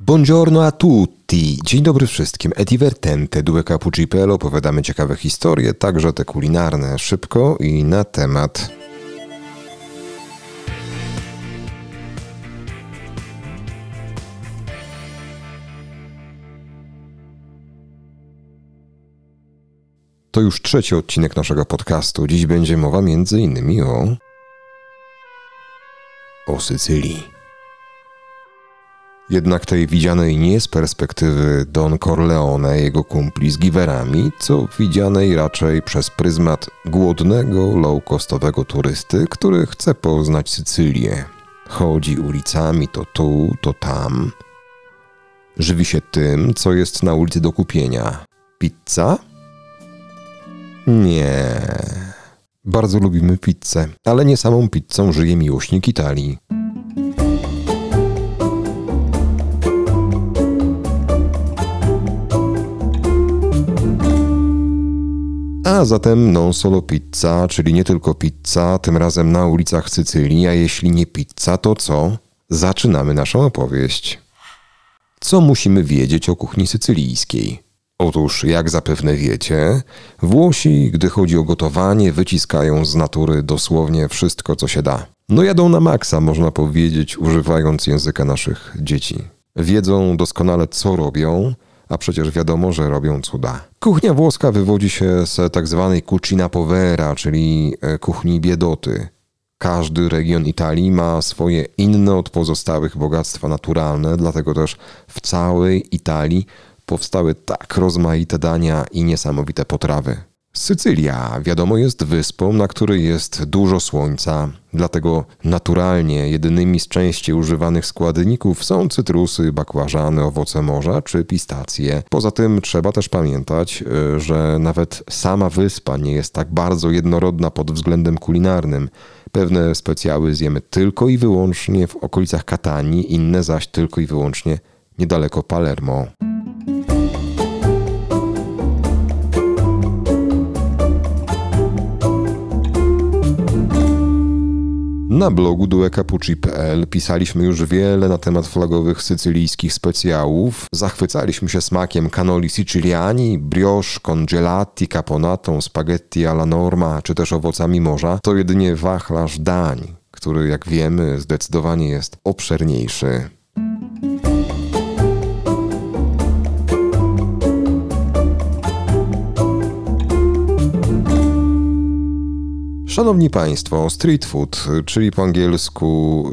Buongiorno a tutti! Dzień dobry wszystkim. E divertente, due capucci.pl opowiadamy ciekawe historie, także te kulinarne, szybko i na temat. To już trzeci odcinek naszego podcastu. Dziś będzie mowa innymi o... o Sycylii. Jednak tej widzianej nie z perspektywy Don Corleone, jego kumpli z giwerami, co widzianej raczej przez pryzmat głodnego, low-costowego turysty, który chce poznać Sycylię. Chodzi ulicami to tu, to tam. Żywi się tym, co jest na ulicy do kupienia. Pizza? Nie. Bardzo lubimy pizzę, ale nie samą pizzą żyje miłośnik Italii. A zatem non solo pizza, czyli nie tylko pizza, tym razem na ulicach Sycylii, a jeśli nie pizza, to co? Zaczynamy naszą opowieść. Co musimy wiedzieć o kuchni sycylijskiej? Otóż, jak zapewne wiecie, Włosi, gdy chodzi o gotowanie, wyciskają z natury dosłownie wszystko, co się da. No jadą na maksa, można powiedzieć, używając języka naszych dzieci. Wiedzą doskonale, co robią, a przecież wiadomo, że robią cuda. Kuchnia włoska wywodzi się z tak zwanej cucina povera, czyli e, kuchni biedoty. Każdy region Italii ma swoje inne od pozostałych bogactwa naturalne, dlatego też w całej Italii powstały tak rozmaite dania i niesamowite potrawy. Sycylia, wiadomo, jest wyspą, na której jest dużo słońca, dlatego naturalnie jedynymi z używanych składników są cytrusy, bakłażany, owoce morza czy pistacje. Poza tym trzeba też pamiętać, y, że nawet sama wyspa nie jest tak bardzo jednorodna pod względem kulinarnym. Pewne specjały zjemy tylko i wyłącznie w okolicach Katanii, inne zaś tylko i wyłącznie niedaleko Palermo. Na blogu duekapucci.pl pisaliśmy już wiele na temat flagowych sycylijskich specjałów. Zachwycaliśmy się smakiem cannoli siciliani, brioche con gelati, caponatą, spaghetti alla norma, czy też owocami morza. To jedynie wachlarz dań, który jak wiemy zdecydowanie jest obszerniejszy. Szanowni Państwo, street food, czyli po angielsku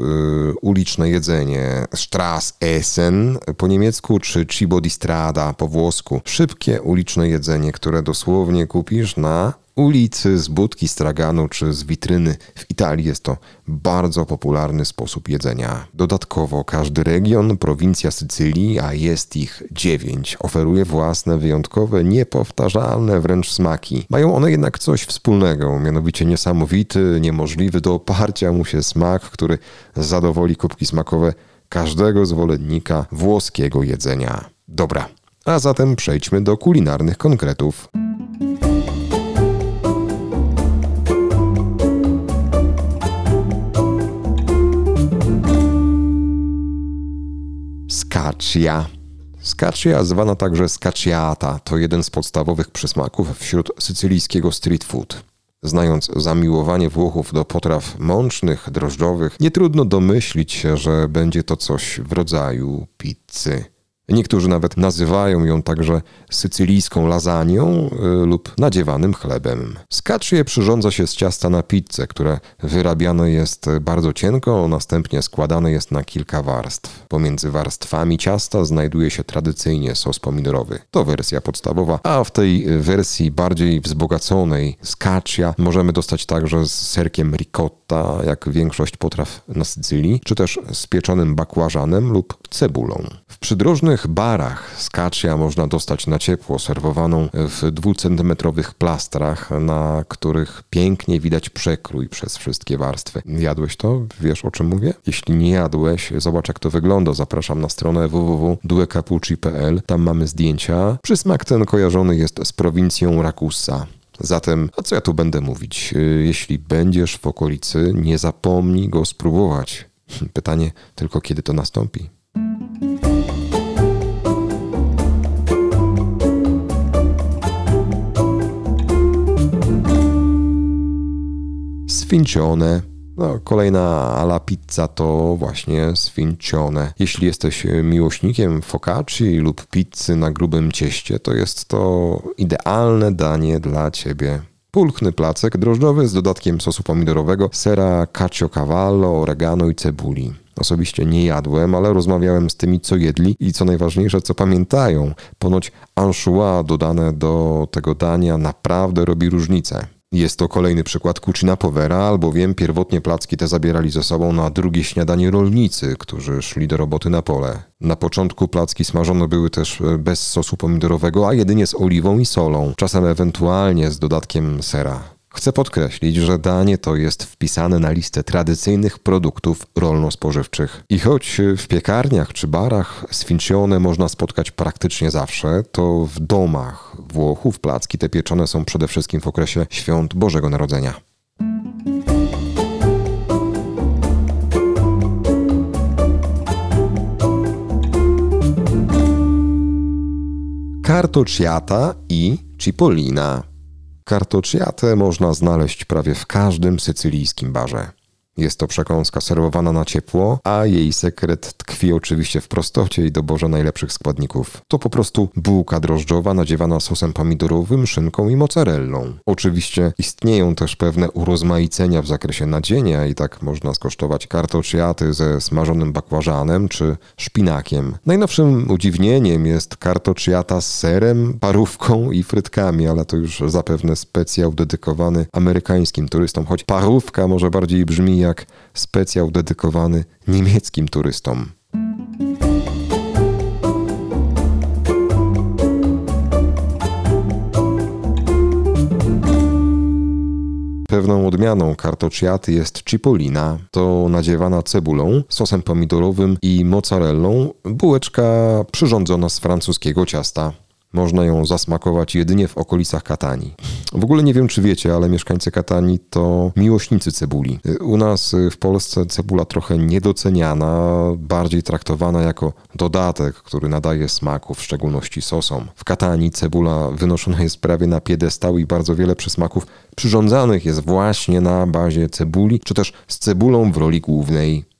y, uliczne jedzenie, Straßessen po niemiecku, czy cibo di strada po włosku. Szybkie uliczne jedzenie, które dosłownie kupisz na ulicy, z budki straganu czy z witryny. W Italii jest to bardzo popularny sposób jedzenia. Dodatkowo każdy region, prowincja Sycylii, a jest ich dziewięć, oferuje własne, wyjątkowe, niepowtarzalne wręcz smaki. Mają one jednak coś wspólnego, mianowicie niesamowity, niemożliwy do oparcia mu się smak, który zadowoli kubki smakowe każdego zwolennika włoskiego jedzenia. Dobra, a zatem przejdźmy do kulinarnych konkretów. Scaccia. Scaccia, zwana także scacciata, to jeden z podstawowych przysmaków wśród sycylijskiego street food. Znając zamiłowanie Włochów do potraw mącznych, drożdżowych, nie trudno domyślić się, że będzie to coś w rodzaju pizzy. Niektórzy nawet nazywają ją także sycylijską lasagną y, lub nadziewanym chlebem. Skacznie przyrządza się z ciasta na pizzę, które wyrabiane jest bardzo cienko, następnie składane jest na kilka warstw. Pomiędzy warstwami ciasta znajduje się tradycyjnie sos pomidorowy. To wersja podstawowa, a w tej wersji bardziej wzbogaconej skaccia możemy dostać także z serkiem ricotta, jak większość potraw na Sycylii, czy też z pieczonym bakłażanem lub cebulą. W przydrożnych barach z kaczia można dostać na ciepło, serwowaną w dwucentymetrowych plastrach, na których pięknie widać przekrój przez wszystkie warstwy. Jadłeś to? Wiesz o czym mówię? Jeśli nie jadłeś, zobacz jak to wygląda. Zapraszam na stronę www.duecapucci.pl. Tam mamy zdjęcia. Przysmak ten kojarzony jest z prowincją Rakusa. Zatem, a co ja tu będę mówić? Y, jeśli będziesz w okolicy, nie zapomnij go spróbować. Hm, pytanie tylko, kiedy to nastąpi. Sfincione no, kolejna ala pizza to właśnie sfincione. Jeśli jesteś miłośnikiem focacci lub pizzy na grubym cieście, to jest to idealne danie dla ciebie. Pulchny placek drożdżowy z dodatkiem sosu pomidorowego, sera cacio cavallo, oregano i cebuli. Osobiście nie jadłem, ale rozmawiałem z tymi, co jedli i co najważniejsze, co pamiętają. Ponoć anchois dodane do tego dania naprawdę robi różnicę. Jest to kolejny przykład cucina povera, albowiem pierwotnie placki te zabierali ze sobą na drugie śniadanie rolnicy, którzy szli do roboty na pole. Na początku placki smażone były też e, bez sosu pomidorowego, a jedynie z oliwą i solą, czasem ewentualnie z dodatkiem sera. Chcę podkreślić, że danie to jest wpisane na listę tradycyjnych produktów rolno-spożywczych. I choć w piekarniach czy barach sfincione można spotkać praktycznie zawsze, to w domach Włochów placki te pieczone są przede wszystkim w okresie świąt Bożego Narodzenia. Cartocciata i Cipollina. Cartocciatę można znaleźć prawie w każdym sycylijskim barze. Jest to przekąska serwowana na ciepło, a jej sekret tkwi oczywiście w prostocie i doborze najlepszych składników. To po prostu bułka drożdżowa nadziewana sosem pomidorowym, szynką i mozzarellą. Oczywiście istnieją też pewne urozmaicenia w zakresie nadzienia i tak można skosztować kartociaty ze smażonym bakłażanem czy szpinakiem. Najnowszym udziwnieniem jest kartociata z serem, parówką i frytkami, ale to już zapewne specjał dedykowany amerykańskim turystom, choć parówka może bardziej brzmi jak specjał dedykowany niemieckim turystom. Pewną odmianą kartocciaty jest cipollina. To nadziewana cebulą, sosem pomidorowym i mozzarellą bułeczka przyrządzona z francuskiego ciasta. Można ją zasmakować jedynie w okolicach Katani. W ogóle nie wiem, czy wiecie, ale mieszkańcy Katani to miłośnicy cebuli. U nas w Polsce cebula trochę niedoceniana, bardziej traktowana jako dodatek, który nadaje smaku, w szczególności sosom. W Katani cebula wynoszona jest prawie na piedestał i bardzo wiele przysmaków przyrządzanych jest właśnie na bazie cebuli, czy też z cebulą w roli głównej.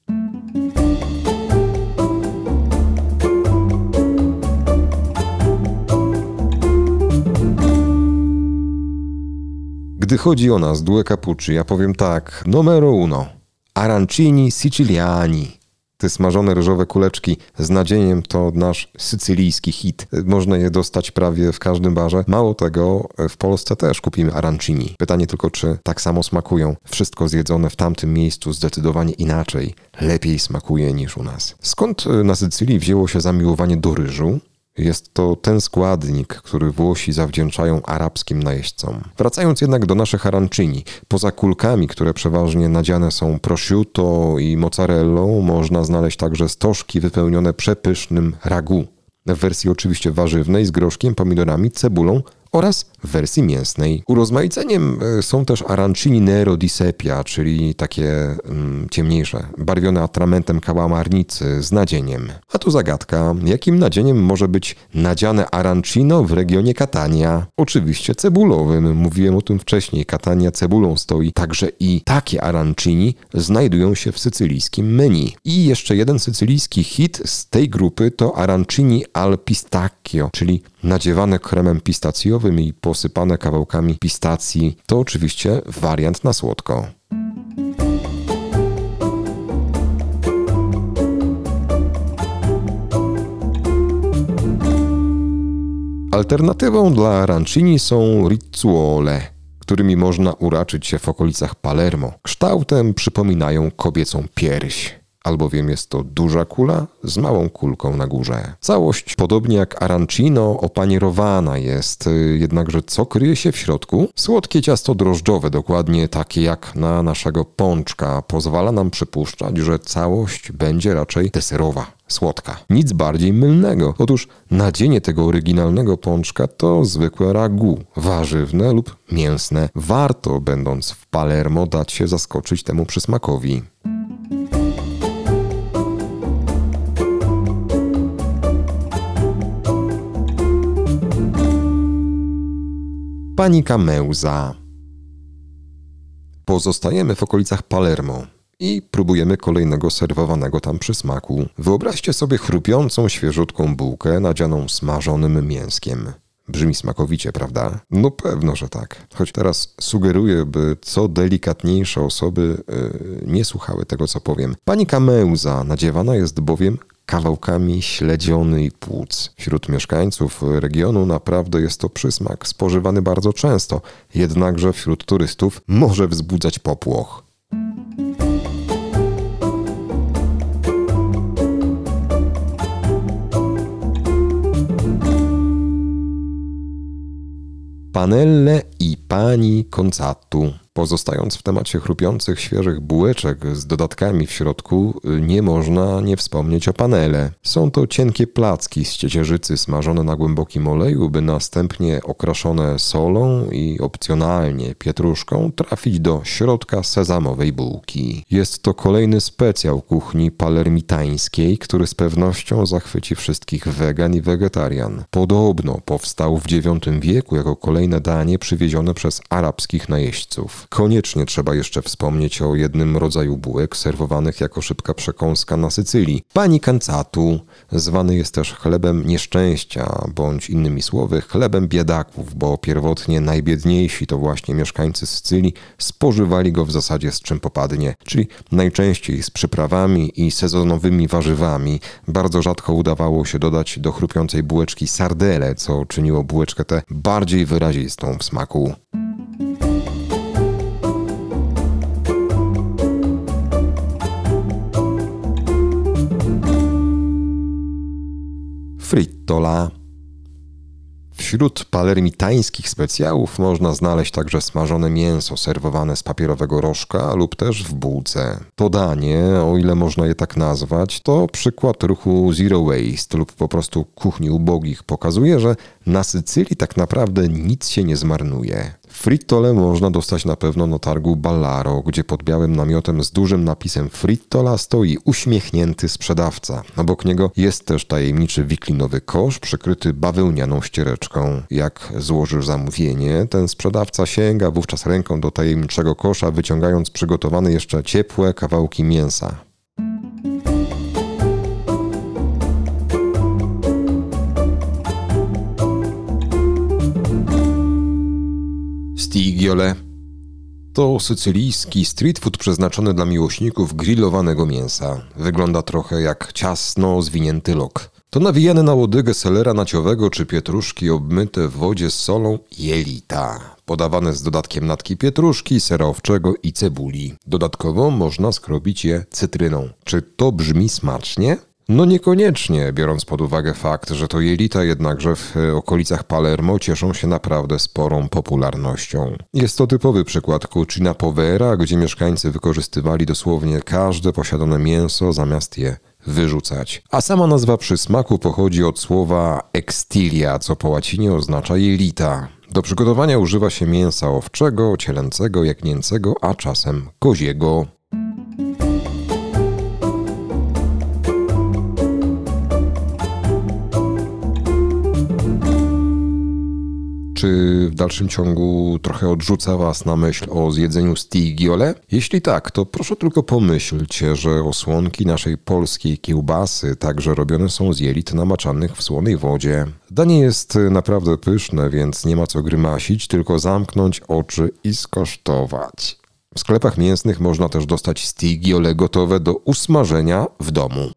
Gdy chodzi o nas, due cappucci, ja powiem tak, numero uno, arancini siciliani. Te smażone ryżowe kuleczki z nadzieniem to nasz sycylijski hit. Można je dostać prawie w każdym barze. Mało tego, w Polsce też kupimy arancini. Pytanie tylko, czy tak samo smakują. Wszystko zjedzone w tamtym miejscu zdecydowanie inaczej, lepiej smakuje niż u nas. Skąd na Sycylii wzięło się zamiłowanie do ryżu? Jest to ten składnik, który Włosi zawdzięczają arabskim najeźdźcom. Wracając jednak do naszych arancini, poza kulkami, które przeważnie nadziane są prosciutto i mozzarellą, można znaleźć także stożki wypełnione przepysznym ragu. W wersji oczywiście warzywnej z groszkiem, pomidorami, cebulą oraz w wersji mięsnej. Urozmaiceniem e, są też arancini nero di sepia, czyli takie mm, ciemniejsze, barwione atramentem kałamarnicy z nadzieniem. A tu zagadka, jakim nadzieniem może być nadziane arancino w regionie Catania? Oczywiście cebulowym, mówiłem o tym wcześniej, Catania cebulą stoi, także i takie arancini znajdują się w sycylijskim menu. I jeszcze jeden sycylijski hit z tej grupy to arancini al pistacchio, czyli nadziewane kremem pistacjowym i posypane kawałkami pistacji, to oczywiście wariant na słodko. Alternatywą dla arancini są riczuole, którymi można uraczyć się w okolicach Palermo. Kształtem przypominają kobiecą pierś albowiem jest to duża kula z małą kulką na górze. Całość, podobnie jak arancino, opanierowana jest, y, jednakże co kryje się w środku? Słodkie ciasto drożdżowe, dokładnie takie jak na naszego pączka, pozwala nam przypuszczać, że całość będzie raczej deserowa słodka. Nic bardziej mylnego. Otóż nadzienie tego oryginalnego pączka to zwykłe ragu, warzywne lub mięsne. Warto, będąc w Palermo, dać się zaskoczyć temu przysmakowi. Panika Meuza. Pozostajemy w okolicach Palermo i próbujemy kolejnego serwowanego tam przysmaku. Wyobraźcie sobie chrupiącą, świeżutką bułkę nadzianą smażonym mięskiem. Brzmi smakowicie, prawda? No pewno, że tak. Choć teraz sugeruję, by co delikatniejsze osoby yy, nie słuchały tego, co powiem. Pani Kameuza nadziewana jest bowiem kawałkami śledziony i płuc. Wśród mieszkańców regionu naprawdę jest to przysmak, spożywany bardzo często, jednakże wśród turystów może wzbudzać popłoch. Panelle i pani koncatu. Pozostając w temacie chrupiących, świeżych bułeczek z dodatkami w środku, nie można nie wspomnieć o panele. Są to cienkie placki z ciecierzycy smażone na głębokim oleju, by następnie okraszone solą i opcjonalnie pietruszką trafić do środka sezamowej bułki. Jest to kolejny specjał kuchni palermitańskiej, który z pewnością zachwyci wszystkich wegan i wegetarian. Podobno powstał w IX wieku jako kolejne danie przywiezione przez arabskich najeźdźców. Koniecznie trzeba jeszcze wspomnieć o jednym rodzaju bułek serwowanych jako szybka przekąska na Sycylii. Pani kancatu, zwany jest też chlebem nieszczęścia, bądź innymi słowy chlebem biedaków, bo pierwotnie najbiedniejsi to właśnie mieszkańcy Sycylii spożywali go w zasadzie z czym popadnie, czyli najczęściej z przyprawami i sezonowymi warzywami. Bardzo rzadko udawało się dodać do chrupiącej bułeczki sardele, co czyniło bułeczkę tę bardziej wyrazistą w smaku. Frittola. Wśród palermitańskich specjałów można znaleźć także smażone mięso serwowane z papierowego rożka lub też w bułce. To danie, o ile można je tak nazwać, to przykład ruchu Zero Waste lub po prostu kuchni ubogich. Pokazuje, że na Sycylii tak naprawdę nic się nie zmarnuje. Frittole można dostać na pewno na targu Ballaro, gdzie pod białym namiotem z dużym napisem Frittola stoi uśmiechnięty sprzedawca. Obok niego jest też tajemniczy wiklinowy kosz przykryty bawełnianą ściereczką. Jak złożysz zamówienie, ten sprzedawca sięga wówczas ręką do tajemniczego kosza, wyciągając przygotowane jeszcze ciepłe kawałki mięsa. Stigiole to sycylijski street food przeznaczony dla miłośników grillowanego mięsa. Wygląda trochę jak ciasno zwinięty lok. To nawijane na łodygę selera naciowego czy pietruszki obmyte w wodzie z solą jelita. Podawane z dodatkiem natki pietruszki, sera owczego i cebuli. Dodatkowo można skrobić je cytryną. Czy to brzmi smacznie? No niekoniecznie, biorąc pod uwagę fakt, że to jelita jednakże w okolicach Palermo cieszą się naprawdę sporą popularnością. Jest to typowy przykład cucina povera, gdzie mieszkańcy wykorzystywali dosłownie każde posiadane mięso zamiast je wyrzucać. A sama nazwa przysmaku pochodzi od słowa extilia, co po łacinie oznacza jelita. Do przygotowania używa się mięsa owczego, cielęcego, jagnięcego, a czasem koziego. Czy w dalszym ciągu trochę odrzuca Was na myśl o zjedzeniu stigiole? Jeśli tak, to proszę tylko pomyślcie, że osłonki naszej polskiej kiełbasy także robione są z jelit namaczanych w słonej wodzie. Danie jest naprawdę pyszne, więc nie ma co grymasić, tylko zamknąć oczy i skosztować. W sklepach mięsnych można też dostać stigiole gotowe do usmażenia w domu.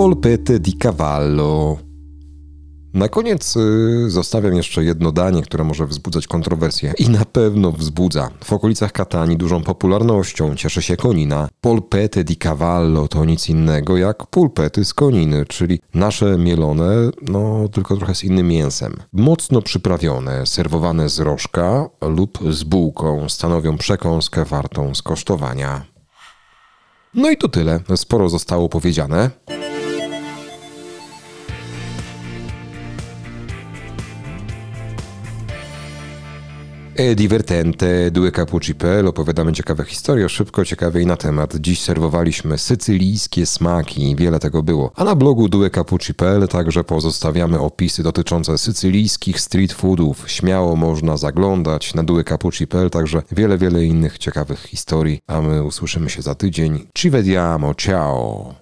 Polpette di cavallo. Na koniec y, zostawiam jeszcze jedno danie, które może wzbudzać kontrowersje i na pewno wzbudza. W okolicach Katani dużą popularnością cieszy się konina. Polpette di cavallo to nic innego jak pulpety z koniny, czyli nasze mielone, no tylko trochę z innym mięsem. Mocno przyprawione, serwowane z rożka lub z bułką stanowią przekąskę wartą skosztowania. No i to tyle. Sporo zostało powiedziane. Divertente, due capucci.pl opowiadamy ciekawe historie, szybko, ciekawie i na temat. Dziś serwowaliśmy sycylijskie smaki, wiele tego było. A na blogu duecapucci.pl także pozostawiamy opisy dotyczące sycylijskich street foodów. Śmiało można zaglądać na duecapucci.pl, także wiele, wiele innych ciekawych historii. A my usłyszymy się za tydzień. Ci vediamo, ciao!